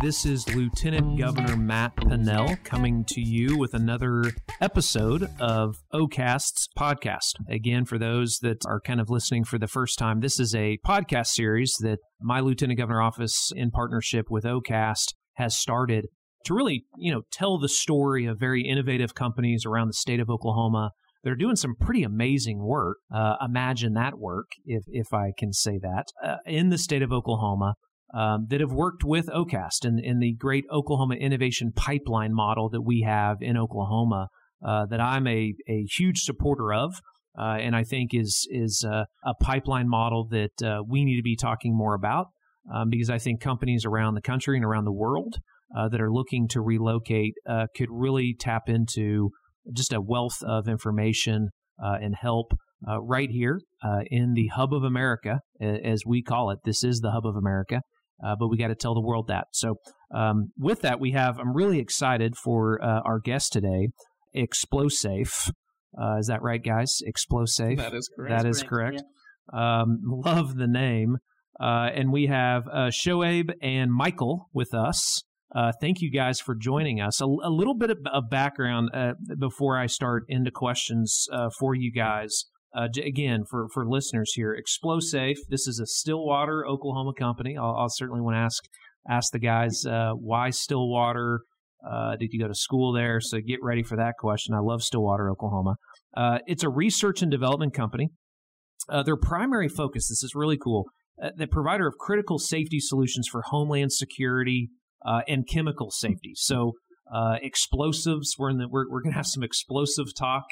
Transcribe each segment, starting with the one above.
This is Lieutenant Governor Matt Pinnell coming to you with another episode of OCAST's podcast. Again, for those that are kind of listening for the first time, this is a podcast series that my Lieutenant Governor office, in partnership with OCAST, has started to really, you know, tell the story of very innovative companies around the state of Oklahoma they're doing some pretty amazing work. Uh, imagine that work, if if I can say that, uh, in the state of Oklahoma. Um, that have worked with OCAST and the great Oklahoma innovation pipeline model that we have in Oklahoma, uh, that I'm a, a huge supporter of. Uh, and I think is is uh, a pipeline model that uh, we need to be talking more about um, because I think companies around the country and around the world uh, that are looking to relocate uh, could really tap into just a wealth of information and help right here in the hub of America, as we call it. This is the hub of America, uh, but we got to tell the world that. So, um, with that, we have. I'm really excited for uh, our guest today, XploSafe. Uh, is that right, guys? XploSafe. That is correct. That is correct. correct. Um, love the name. and we have Shoaib and Michael with us. Uh, thank you guys for joining us. A, a little bit of, of background uh, before I start into questions uh, for you guys. Uh, again, for, for listeners here, XploSafe. This is a Stillwater, Oklahoma company. I'll, I'll certainly want to ask ask the guys uh, why Stillwater. Uh, did you go to school there? So get ready for that question. I love Stillwater, Oklahoma. it's a research and development company. their primary focus. This is really cool. the provider of critical safety solutions for homeland security, uh, and chemical safety. So uh, explosives. We're in the, we're, we're going to have some explosive talk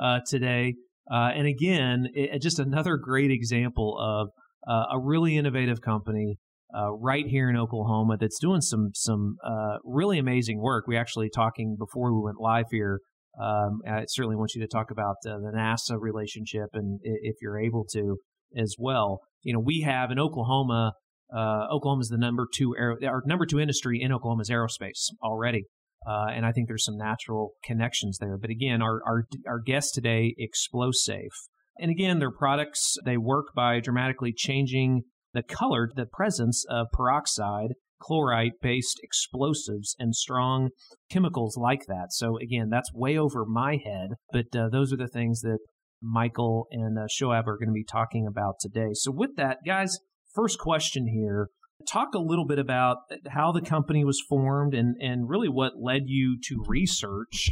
uh, today. Uh, and again, it, just another great example of uh, a really innovative company uh, right here in Oklahoma that's doing some some really amazing work. We actually talking before we went live here. Um, I certainly want you to talk about the NASA relationship, and if you're able to as well. You know, we have in Oklahoma uh, Oklahoma is the number two aer- our number two industry in Oklahoma is aerospace already, uh, and I think there's some natural connections there. But again, our our our guest today, XploSafe, and again, their products they work by dramatically changing the color, the presence of peroxide, chloride based explosives, and strong chemicals like that. So again, that's way over my head, but uh, those are the things that Michael and uh, Shoaib are going to be talking about today. So with that, guys first question here talk a little bit about how the company was formed and, and really what led you to research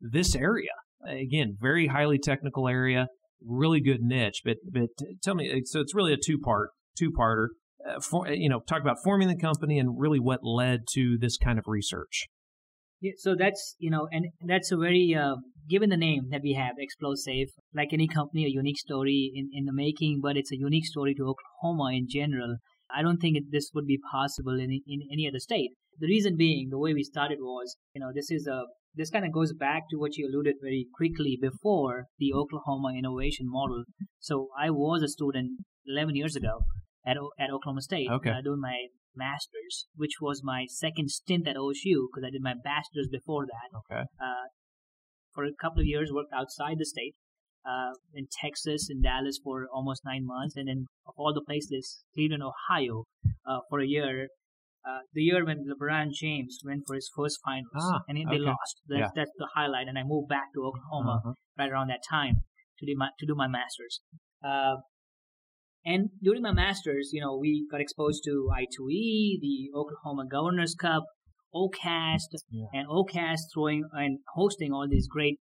this area. Again, very highly technical area, really good niche. But but tell me, so it's really a two part two parter. Uh, for, you know, talk about forming the company and really what led to this kind of research. Yeah, so that's you know, and that's a very uh, given the name that we have, XploSafe. like any company, a unique story in, in the making, but it's a unique story to Oklahoma in general. I don't think it, this would be possible in, in any other state. The reason being, the way we started was, you know, this is a this kind of goes back to what you alluded very quickly before the Oklahoma innovation model. So I was a student 11 years ago at at Oklahoma State, okay. uh, doing my master's, which was my second stint at OSU because I did my bachelor's before that. Okay. Uh, for a couple of years, worked outside the state, uh, in Texas, in Dallas for almost nine months, and then of all the places, Cleveland, Ohio, uh, for a year. Uh, the year when LeBron James went for his first finals, ah, and they okay. lost. That's, yeah. that's the highlight. And I moved back to Oklahoma uh-huh. right around that time to do my to do my masters. Uh, and during my masters, you know, we got exposed to I2E, the Oklahoma Governors Cup, OCAST, yeah. and OCAST throwing and hosting all these great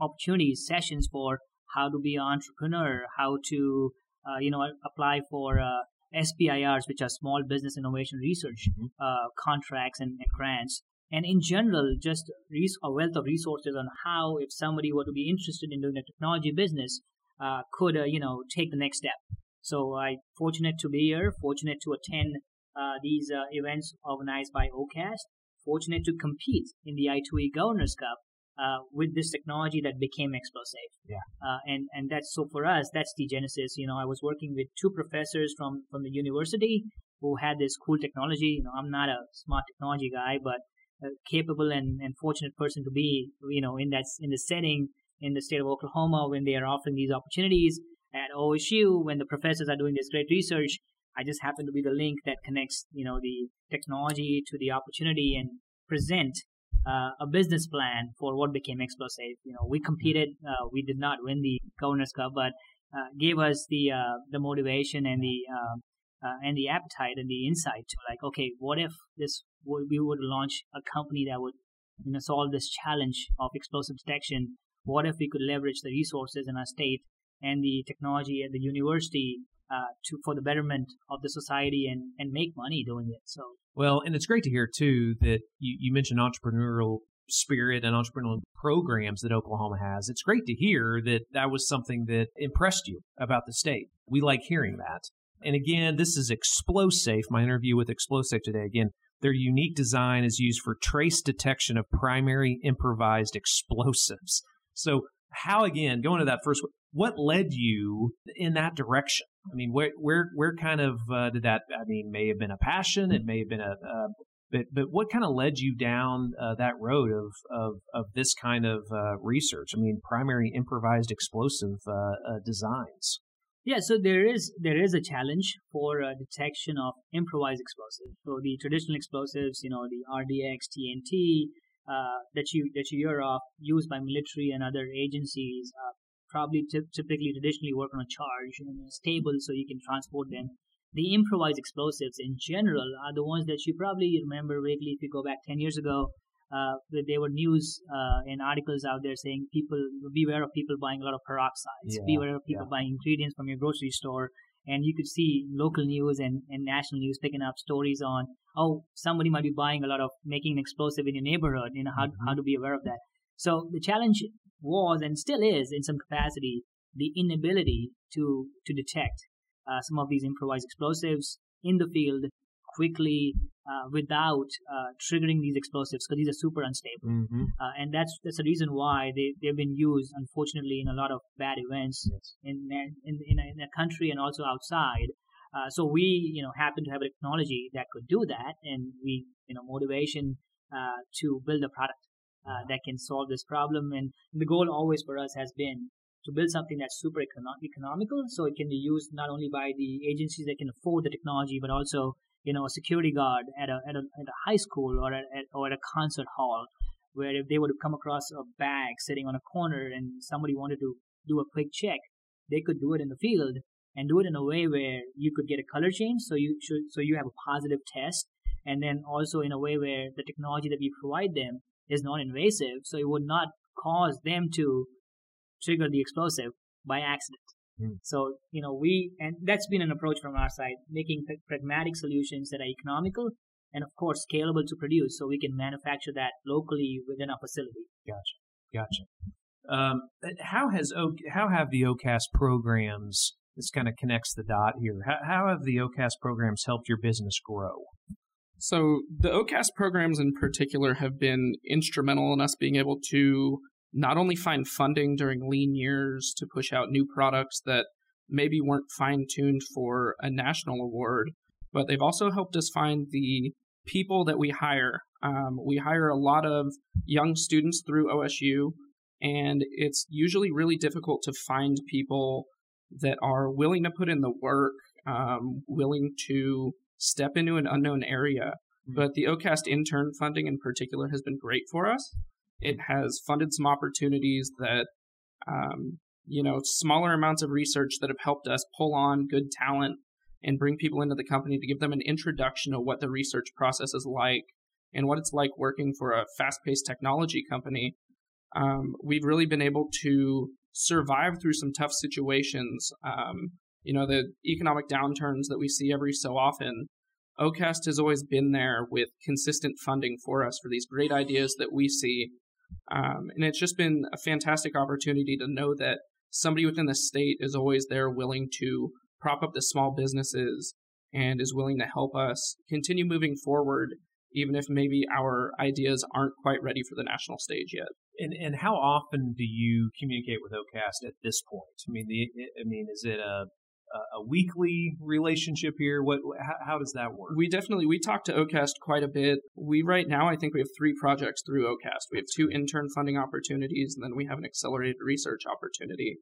opportunities, sessions for how to be an entrepreneur, how to, uh, you know, apply for uh, SBIRs, which are Small Business Innovation Research Mhm. uh, contracts and, and grants. And in general, just res- a wealth of resources on how, if somebody were to be interested in doing a technology business, uh, could, uh, you know, take the next step. So I fortunate to be here, fortunate to attend uh, these uh, events organized by OCAST, fortunate to compete in the I2E Governors Cup uh, with this technology that became XploSafe. Yeah. Uh, and and that's so for us, that's the genesis. You know, I was working with two professors from from the university who had this cool technology. You know, I'm not a smart technology guy, but a capable and, and fortunate person to be, you know, in that in the setting in the state of Oklahoma when they are offering these opportunities at OSU when the professors are doing this great research. I just happen to be the link that connects, you know, the technology to the opportunity and present uh, a business plan for what became XploSafe. You know, we competed. Uh, we did not win the Governor's Cup, but uh, gave us the uh, the motivation and the um, uh, and the appetite and the insight to like, okay, what if this we would launch a company that would you know solve this challenge of explosive detection? What if we could leverage the resources in our state and the technology at the university uh, to for the betterment of the society and and make money doing it. So well, and it's great to hear too that you, you mentioned entrepreneurial spirit and entrepreneurial programs that Oklahoma has. It's great to hear that that was something that impressed you about the state. We like hearing that. And again, this is XploSafe, my interview with XploSafe today. Again, their unique design is used for trace detection of primary improvised explosives. So, how again, going to that first, what led you in that direction? I mean, where where where kind of uh, did that? I mean, may have been a passion. It may have been a, uh, but but what kind of led you down uh, that road of of of this kind of uh, research? I mean, primary improvised explosive uh, uh, designs. Yeah, so there is there is a challenge for detection of improvised explosives. So the traditional explosives, you know, the RDX, TNT, that you that you hear of, used by military and other agencies, probably t- typically traditionally work on a charge and stable so you can transport them. The improvised explosives in general are the ones that you probably remember vaguely if you go back 10 years ago. Uh, there were news uh, and articles out there saying people beware of people buying a lot of peroxides, yeah, beware of people yeah. buying ingredients from your grocery store. And you could see local news and, and national news picking up stories on, oh, somebody might be buying a lot of making an explosive in your neighborhood, you know, how, mm-hmm. how to be aware of that. So the challenge was and still is in some capacity the inability to to detect uh, some of these improvised explosives in the field quickly uh, without uh, triggering these explosives because these are super unstable, mm-hmm. Uh, and that's that's the reason why they they've been used unfortunately in a lot of bad events yes. in, in in a, in a country and also outside. Uh, so we you know happen to have a technology that could do that, and we you know motivation uh, to build a product uh, that can solve this problem. And the goal always for us has been to build something that's super econo- economical, so it can be used not only by the agencies that can afford the technology, but also you know a security guard at a at a, at a high school or at, at or at a concert hall, where if they would have come across a bag sitting on a corner and somebody wanted to do a quick check, they could do it in the field and do it in a way where you could get a color change, so you should so you have a positive test, and then also in a way where the technology that we provide them is non-invasive, so it would not cause them to trigger the explosive by accident. Mm. So, you know, we, and that's been an approach from our side, making pragmatic solutions that are economical and, of course, scalable to produce so we can manufacture that locally within our facility. Gotcha. Gotcha. Um, how has o- how have the OCAST programs? This kind of connects the dot here. How, how have the OCAST programs helped your business grow? So the OCAST programs in particular have been instrumental in us being able to not only find funding during lean years to push out new products that maybe weren't fine tuned for a national award, but they've also helped us find the people that we hire. Um, we hire a lot of young students through OSU, and it's usually really difficult to find people that are willing to put in the work, um, willing to step into an unknown area. Hmm. But the OCAST intern funding in particular has been great for us. It has funded some opportunities that, um, you know, smaller amounts of research that have helped us pull on good talent and bring people into the company to give them an introduction of what the research process is like and what it's like working for a fast paced technology company. Um, we've really been able to survive through some tough situations. Um, you know, the economic downturns that we see every so often, OCAST has always been there with consistent funding for us for these great ideas that we see. Um, and it's just been a fantastic opportunity to know that somebody within the state is always there willing to prop up the small businesses and is willing to help us continue moving forward, even if maybe our ideas aren't quite ready for the national stage yet. And and how often do you communicate with OCAST at this point? I mean, the I mean, is it a a weekly relationship here? What how, how, does that work? We definitely we talk to OCAST quite a bit. We right now I think we have three projects through OCAST. We have two intern funding opportunities, and then we have an accelerated research opportunity.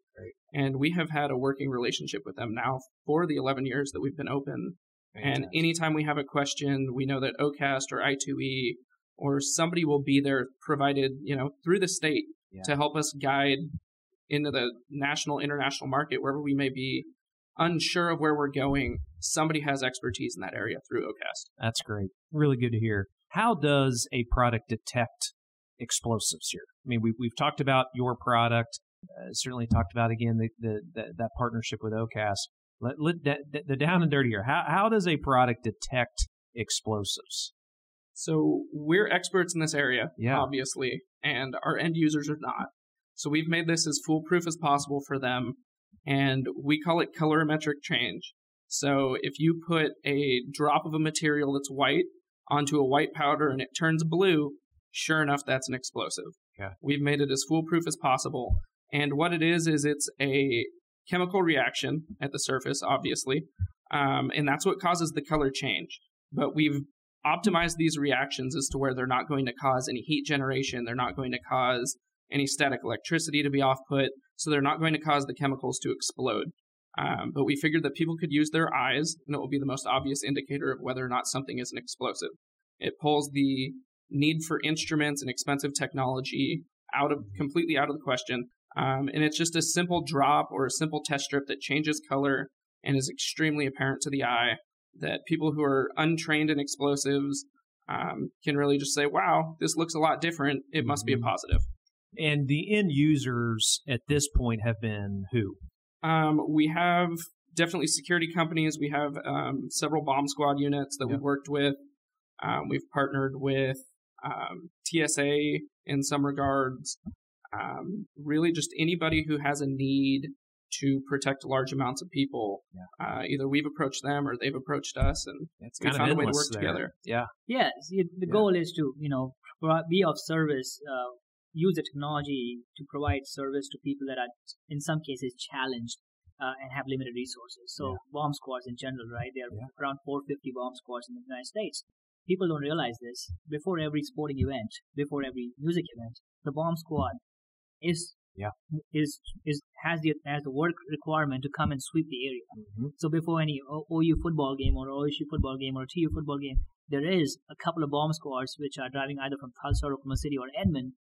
And we have had a working relationship with them now for the 11 years that we've been open. And anytime we have a question, we know that OCAST or I2E or somebody will be there provided, you know, through the state Yeah. to help us guide into the national, international market, wherever we may be unsure of where we're going. Somebody has expertise in that area through OCAST. That's great. Really good to hear. How does a product detect explosives here? I mean, we, we've talked about your product, uh, certainly talked about again the, the, the that partnership with OCAST. Let, let that- the down and dirty here. How, how does a product detect explosives? So we're experts in this area, Yeah. obviously, and our end users are not. So we've made this as foolproof as possible for them, and we call it colorimetric change. So if you put a drop of a material that's white onto a white powder and it turns blue, sure enough, that's an explosive. Okay. We've made it as foolproof as possible. And what it is, is it's a chemical reaction at the surface, obviously, um, and that's what causes the color change. But we've optimized these reactions as to where they're not going to cause any heat generation, they're not going to cause any static electricity to be off put, so they're not going to cause the chemicals to explode. Um, but we figured that people could use their eyes, and it will be the most obvious indicator of whether or not something is an explosive. It pulls the need for instruments and expensive technology out of completely out of the question. Um, and it's just a simple drop or a simple test strip that changes color and is extremely apparent to the eye that people who are untrained in explosives um, can really just say, wow, this looks a lot different. It must be a Mhm. positive. And the end users at this point have been who? Um, we have definitely security companies. We have um, several bomb squad units that Yeah. we've worked with. Um, we've partnered with um, TSA in some regards. Um, really, just anybody who has a need to protect large amounts of people. Uh, either we've approached them or they've approached us, and It's We kind found a way to work there. together. Yeah. Yes, it, the Yeah. goal is to you know be of service, uh, use the technology to provide service to people that are in some cases challenged uh, and have limited resources. So Yeah. bomb squads in general, right? There are Yeah. around 450 bomb squads in the United States. People don't realize this. Before every sporting event, before every music event, the bomb squad is Yeah. is is has the has the work requirement to come and sweep the area. Mhm. So before any O- OU football game or OSU football game or TU football game, there is a couple of bomb squads which are driving either from Tulsa, or Oklahoma City, or Edmond,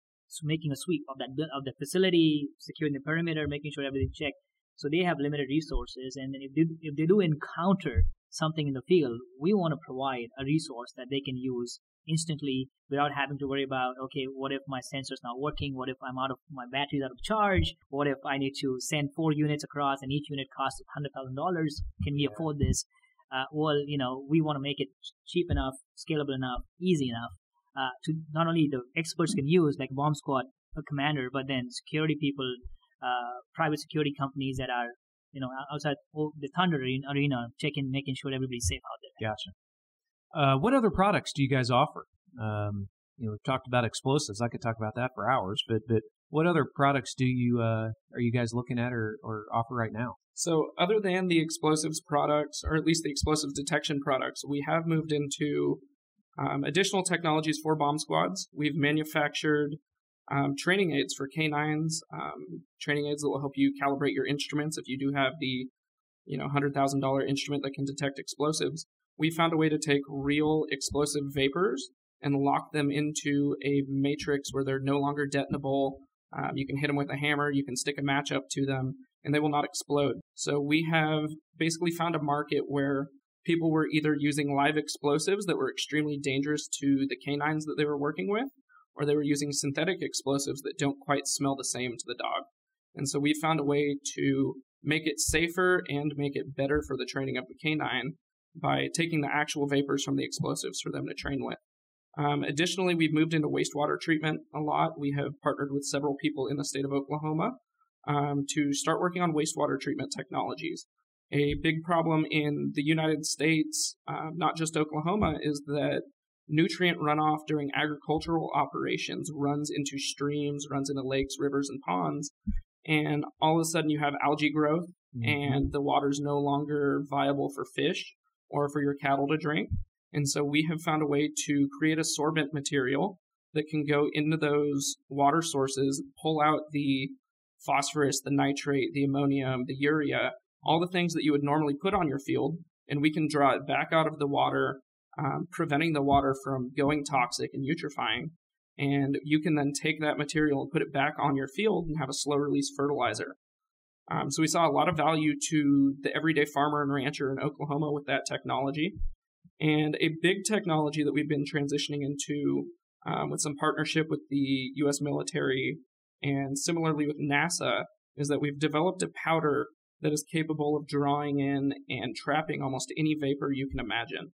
making a sweep of that of the facility, securing the perimeter, making sure everything's checked. So they have limited resources, and if they if they do encounter something in the field, we want to provide a resource that they can use instantly without having to worry about okay, what if my sensor's not working? What if I'm out of my battery's out of charge? What if I need to send four units across and each unit costs hundred thousand dollars? Can we afford this? Uh, well, you know, we want to make it cheap enough, scalable enough, easy enough uh, to not only the experts can use, like bomb squad a commander, but then security people, uh, private security companies that are, you know, outside the Thunder arena- arena, checking, making sure everybody's safe out there. Gotcha. Uh, what other products do you guys offer? Um, you know, we've talked about explosives. I could talk about that for hours, but but what other products do you uh, are you guys looking at or, or offer right now? So, other than the explosives products, or at least the explosives detection products, we have moved into um, additional technologies for bomb squads. We've manufactured um, training aids for canines, um, training aids that will help you calibrate your instruments if you do have the, you know, hundred thousand dollar instrument that can detect explosives. We found a way to take real explosive vapors and lock them into a matrix where they're no longer detonable. Um, you can hit them with a hammer. You can stick a match up to them and they will not explode. So we have basically found a market where people were either using live explosives that were extremely dangerous to the canines that they were working with, or they were using synthetic explosives that don't quite smell the same to the dog. And so we found a way to make it safer and make it better for the training of the canine by taking the actual vapors from the explosives for them to train with. Um, additionally, we've moved into wastewater treatment a lot. We have partnered with several people in the state of Oklahoma um, to start working on wastewater treatment technologies. A big problem in the United States, uh, not just Oklahoma, is that nutrient runoff during agricultural operations runs into streams, runs into lakes, rivers, and ponds. And all of a sudden, you have algae growth, and the water's no longer viable for fish or for your cattle to drink. And so, we have found a way to create a sorbent material that can go into those water sources, pull out the phosphorus, the nitrate, the ammonium, the urea, all the things that you would normally put on your field and we can draw it back out of the water, um, preventing the water from going toxic and eutrophying. And you can then take that material and put it back on your field and have a slow release fertilizer. Um, so we saw a lot of value to the everyday farmer and rancher in Oklahoma with that technology. And a big technology that we've been transitioning into um, with some partnership with the U.S. military and similarly with NASA is that we've developed a powder that is capable of drawing in and trapping almost any vapor you can imagine.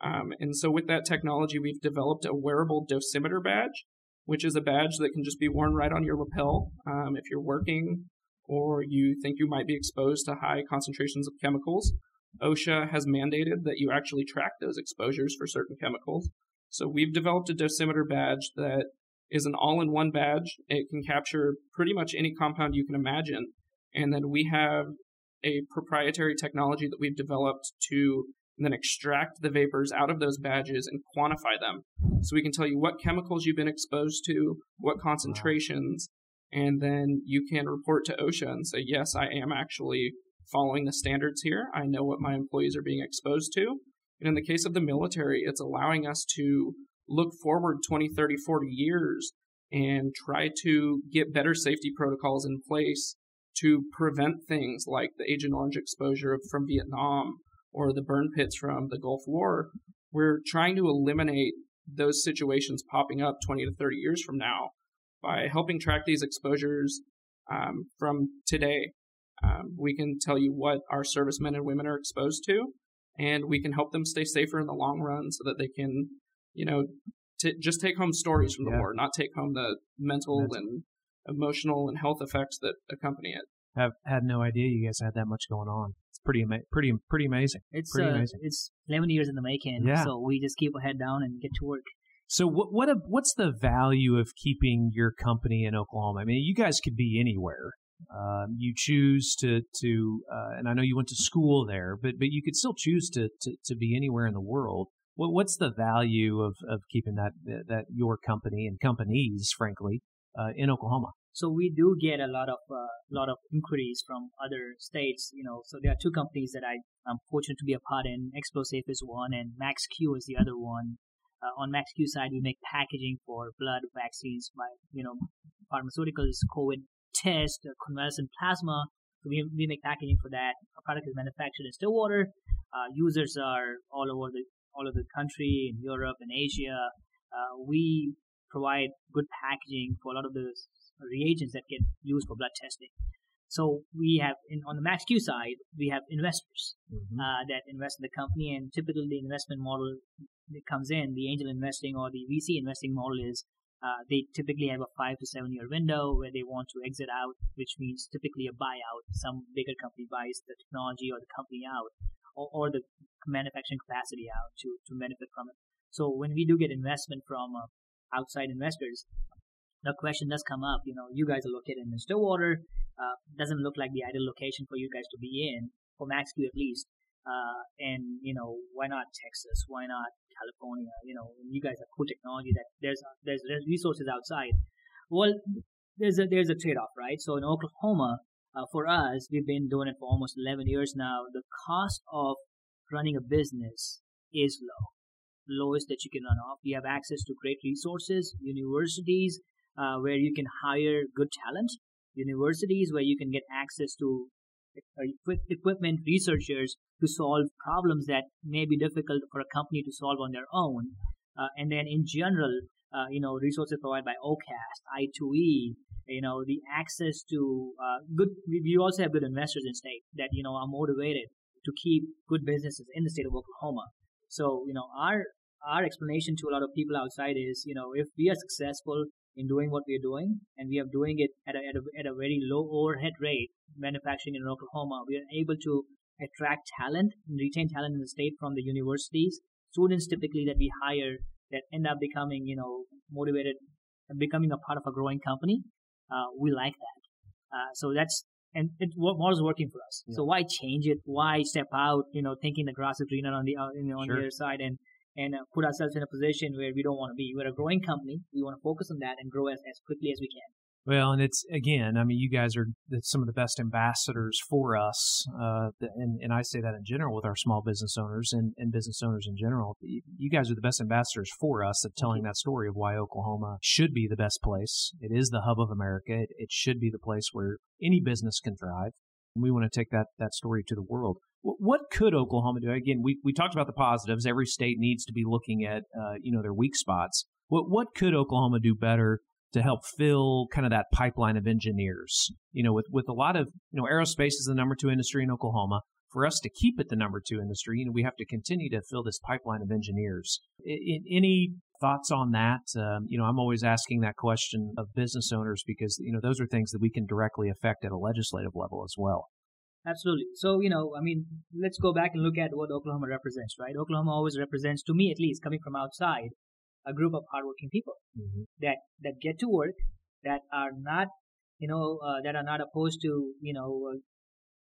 Um, and so with that technology, we've developed a wearable dosimeter badge, which is a badge that can just be worn right on your lapel um, if you're working or you think you might be exposed to high concentrations of chemicals. OSHA has mandated that you actually track those exposures for certain chemicals. So we've developed a dosimeter badge that is an all-in-one badge. It can capture pretty much any compound you can imagine. And then we have a proprietary technology that we've developed to then extract the vapors out of those badges and quantify them. So we can tell you what chemicals you've been exposed to, what concentrations, and then you can report to OSHA and say, yes, I am actually following the standards here. I know what my employees are being exposed to. And in the case of the military, it's allowing us to look forward 20, 30, 40 years and try to get better safety protocols in place to prevent things like the Agent Orange exposure from Vietnam or the burn pits from the Gulf War. We're trying to eliminate those situations popping up 20 to 30 years from now by helping track these exposures um, from today. Um, we can tell you what our servicemen and women are exposed to, and we can help them stay safer in the long run so that they can, you know, t- just take home stories from the yeah. war, not take home the mental That's... and emotional and health effects that accompany it. Have had no idea you guys had that much going on. It's pretty ama- pretty pretty amazing. It's pretty uh, amazing. It's 11 years in the making. Yeah. So we just keep our head down and get to work. So what what a, what's the value of keeping your company in Oklahoma? I mean, you guys could be anywhere. Um, you choose to to, uh, and I know you went to school there, but but you could still choose to to, to be anywhere in the world. What what's the value of, of keeping that that your company and companies, frankly, uh, in Oklahoma? So we do get a lot of uh, lot of inquiries from other states. You know, so there are two companies that I am fortunate to be a part in. XploSafe is one, and MaxQ is the other one. Uh, on MaxQ side, we make packaging for blood vaccines, by you know, pharmaceuticals, COVID test, uh, convalescent plasma. So we, we make packaging for that. Our product is manufactured in Stillwater. Uh, users are all over the all over the country in Europe and Asia. Uh, we provide good packaging for a lot of the reagents that get used for blood testing. So we have in, on the MaxQ side, we have investors mm-hmm. uh, that invest in the company, and typically the investment model that comes in, the angel investing or the VC investing model is uh, they typically have a five to seven year window where they want to exit out, which means typically a buyout. Some bigger company buys the technology or the company out, or, or the manufacturing capacity out to to benefit from it. So when we do get investment from uh, outside investors, the question does come up. You know, you guys are located in Stillwater. Uh, doesn't look like the ideal location for you guys to be in, for MaxQ at least. Uh, and you know, why not Texas? Why not California? You know, you guys have cool technology that there's there's, resources outside. Well, there's a there's a trade-off, right? So in Oklahoma, uh, for us, we've been doing it for almost 11 years now. The cost of running a business is low, lowest that you can run off. We have access to great resources, universities, uh, where you can hire good talent, universities where you can get access to uh, equipment, researchers to solve problems that may be difficult for a company to solve on their own. Uh, and then in general, uh, you know, resources provided by OCAST, I2E, you know, the access to uh, good. We also have good investors in state that you know are motivated to keep good businesses in the state of Oklahoma. So you know, our our explanation to a lot of people outside is, you know, if we are successful in doing what we are doing, and we are doing it at a, at a, at a very low overhead rate, manufacturing in Oklahoma, we are able to attract talent and retain talent in the state from the universities. Students typically that we hire that end up becoming, you know, motivated and becoming a part of a growing company. Uh, we like that. Uh, so that's and it was working for us. Yeah. So why change it? Why step out? You know, thinking the grass is greener on the uh, you know, on sure. the other side and and uh, put ourselves in a position where we don't want to be. We're a growing company. We want to focus on that and grow as, as quickly as we can. Well, and it's again, I mean, you guys are some of the best ambassadors for us, uh, and and I say that in general with our small business owners and, and business owners in general. You guys are the best ambassadors for us of telling that story of why Oklahoma should be the best place. It is the hub of America. It, it should be the place where any business can thrive. And we want to take that that story to the world. What could Oklahoma do? Again, we, we talked about the positives. Every state needs to be looking at uh, you know their weak spots. What what could Oklahoma do better to help fill kind of that pipeline of engineers. You know, with, with a lot of, you know, aerospace is the number two industry in Oklahoma. For us to keep it the number two industry, you know, we have to continue to fill this pipeline of engineers. In, any thoughts on that? Um, you know, I'm always asking that question of business owners because, you know, those are things that we can directly affect at a legislative level as well. Absolutely. So, you know, I mean, let's go back and look at what Oklahoma represents, right? Oklahoma always represents, to me at least, coming from outside, a group of hardworking people mm-hmm. that that get to work, that are not, you know, uh, that are not opposed to, you know, uh,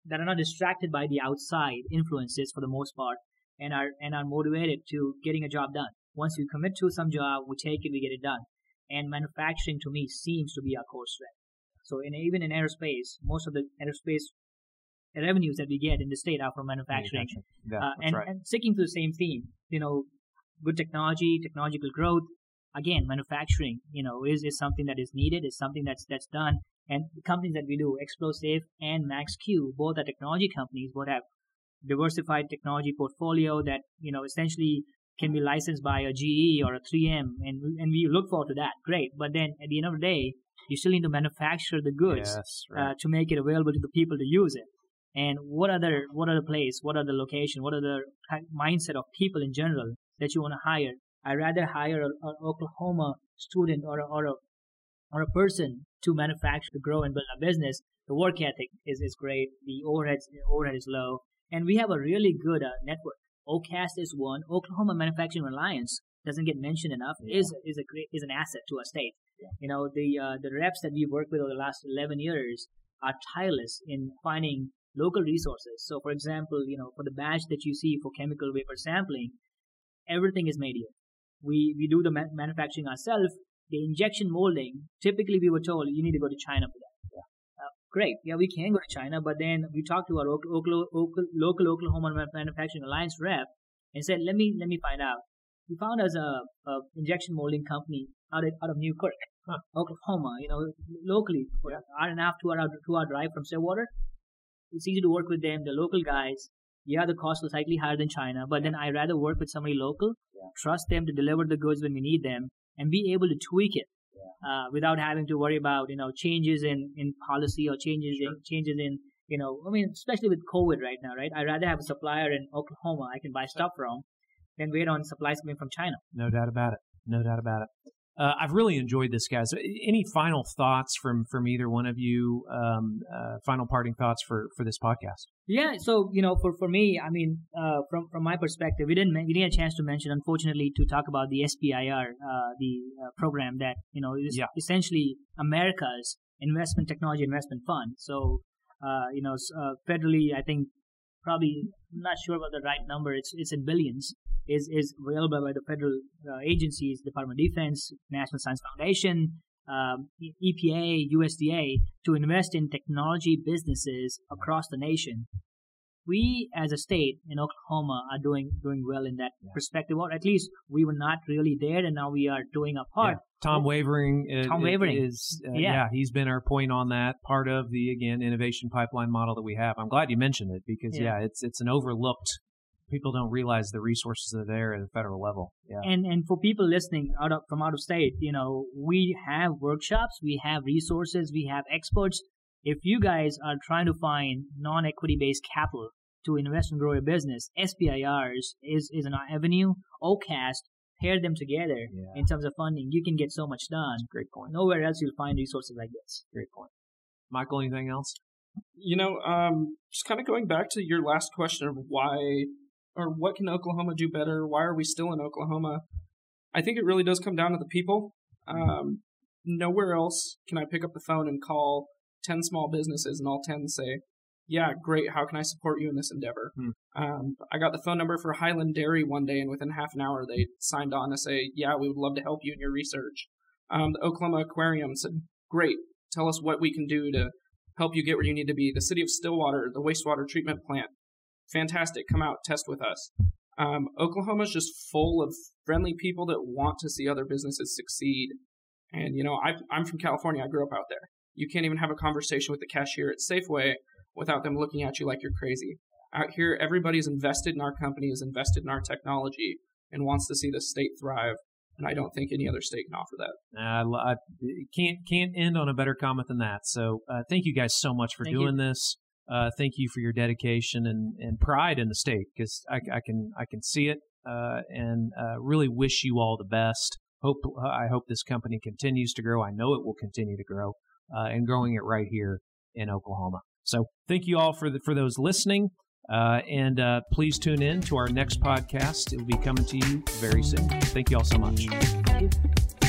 that are not distracted by the outside influences for the most part, and are and are motivated to getting a job done. Once we commit to some job, we take it, we get it done. And manufacturing to me seems to be our core strength. So in even in aerospace, most of the aerospace revenues that we get in the state are from manufacturing. Yeah, uh, and, right. and sticking to the same theme, you know, good technology, technological growth. Again, manufacturing, you know, is, is something that is needed, is something that's that's done. And the companies that we do, XploSafe and MaxQ, both are technology companies, both have diversified technology portfolio that, you know, essentially can be licensed by a GE or a 3M, and and we look forward to that. Great, but then at the end of the day, you still need to manufacture the goods yes, right. uh, to make it available to the people to use it. And what other what other place, what are the location, what are the mindset of people in general that you want to hire. I'd rather hire an Oklahoma student or a, or a or a person to manufacture, to grow, and build a business. The work ethic is, is great. The overhead overhead is low, and we have a really good uh, network. OCAST is one. Oklahoma Manufacturing Alliance doesn't get mentioned enough. Yeah. is is a great is an asset to our state. Yeah. You know the uh, the reps that we've worked with over the last 11 years are tireless in finding local resources. So, for example, you know for the batch that you see for chemical vapor sampling, everything is made here. We we do the ma- manufacturing ourselves. The injection molding, typically we were told you need to go to China for that. Yeah. Uh, great, yeah, we can go to China, but then we talked to our local, local, local Oklahoma Manufacturing Alliance rep and said, let me let me find out. We found us a, a injection molding company out of out of Newkirk, huh. Oklahoma. You know, locally, yeah. hour and a half, two hour two hour drive from Stillwater. It's easy to work with them. The local guys yeah, the cost was slightly higher than China, but then I'd rather work with somebody local, yeah. trust them to deliver the goods when we need them, and be able to tweak it yeah. uh, without having to worry about you know changes in, in policy or changes sure. in changes in you know I mean especially with COVID right now, right? I'd rather have a supplier in Oklahoma I can buy stuff from than wait on supplies coming from China. No doubt about it. No doubt about it. Uh, I've really enjoyed this, guys. Any final thoughts from from either one of you? Um, uh, final parting thoughts for for this podcast? Yeah. So you know, for for me, I mean, uh, from from my perspective, we didn't we didn't get a chance to mention, unfortunately, to talk about the SBIR, uh, the uh, program that you know is yeah. essentially America's investment technology investment fund. So uh, you know, federally, I think probably not sure about the right number. It's it's in billions is, is available by the federal uh, agencies, Department of Defense, National Science Foundation, um, EPA, USDA, to invest in technology businesses across the nation. We, as a state in Oklahoma, are doing doing well in that yeah. perspective, or at least we were not really there, and now we are doing our part. Yeah. Tom Wavering, uh, Tom Wavering is uh, yeah. yeah. he's been our point on that part of the again innovation pipeline model that we have. I'm glad you mentioned it because yeah, it's it's an overlooked people don't realize the resources are there at the federal level. Yeah. And and for people listening out of from out of state, you know, we have workshops, we have resources, we have experts. If you guys are trying to find non-equity based capital to invest and grow your business, SBIRs is is an avenue. OCAST pair them together yeah. in terms of funding. You can get so much done. great point. Nowhere else you'll find resources like this. Great point. Michael, anything else? You know, um, just kind of going back to your last question of why or what can Oklahoma do better? Why are we still in Oklahoma? I think it really does come down to the people. Um, nowhere else can I pick up the phone and call 10 small businesses and all 10 say, yeah, great. How can I support you in this endeavor? Hmm. Um, I got the phone number for Hiland Dairy one day, and within half an hour, they signed on to say, yeah, we would love to help you in your research. Um, the Oklahoma Aquarium said, great. tell us what we can do to help you get where you need to be. The city of Stillwater, the wastewater treatment plant, fantastic. Come out, test with us. Um, Oklahoma is just full of friendly people that want to see other businesses succeed. And, you know, I, I'm from California. I grew up out there. You can't even have a conversation with the cashier at Safeway without them looking at you like you're crazy. Out here, everybody's invested in our company, is invested in our technology, and wants to see the state thrive. And I don't think any other state can offer that. Uh, I can't can't end on a better comment than that. So uh, thank you guys so much for Thank doing this. Uh, thank you for your dedication and, and pride in the state because I, I can I can see it uh, and uh, really wish you all the best. Hope I hope this company continues to grow. I know it will continue to grow uh, and growing it right here in Oklahoma. So thank you all for the, for those listening. Uh, and uh, please tune in to our next podcast. It will be coming to you very soon. Thank you all so much.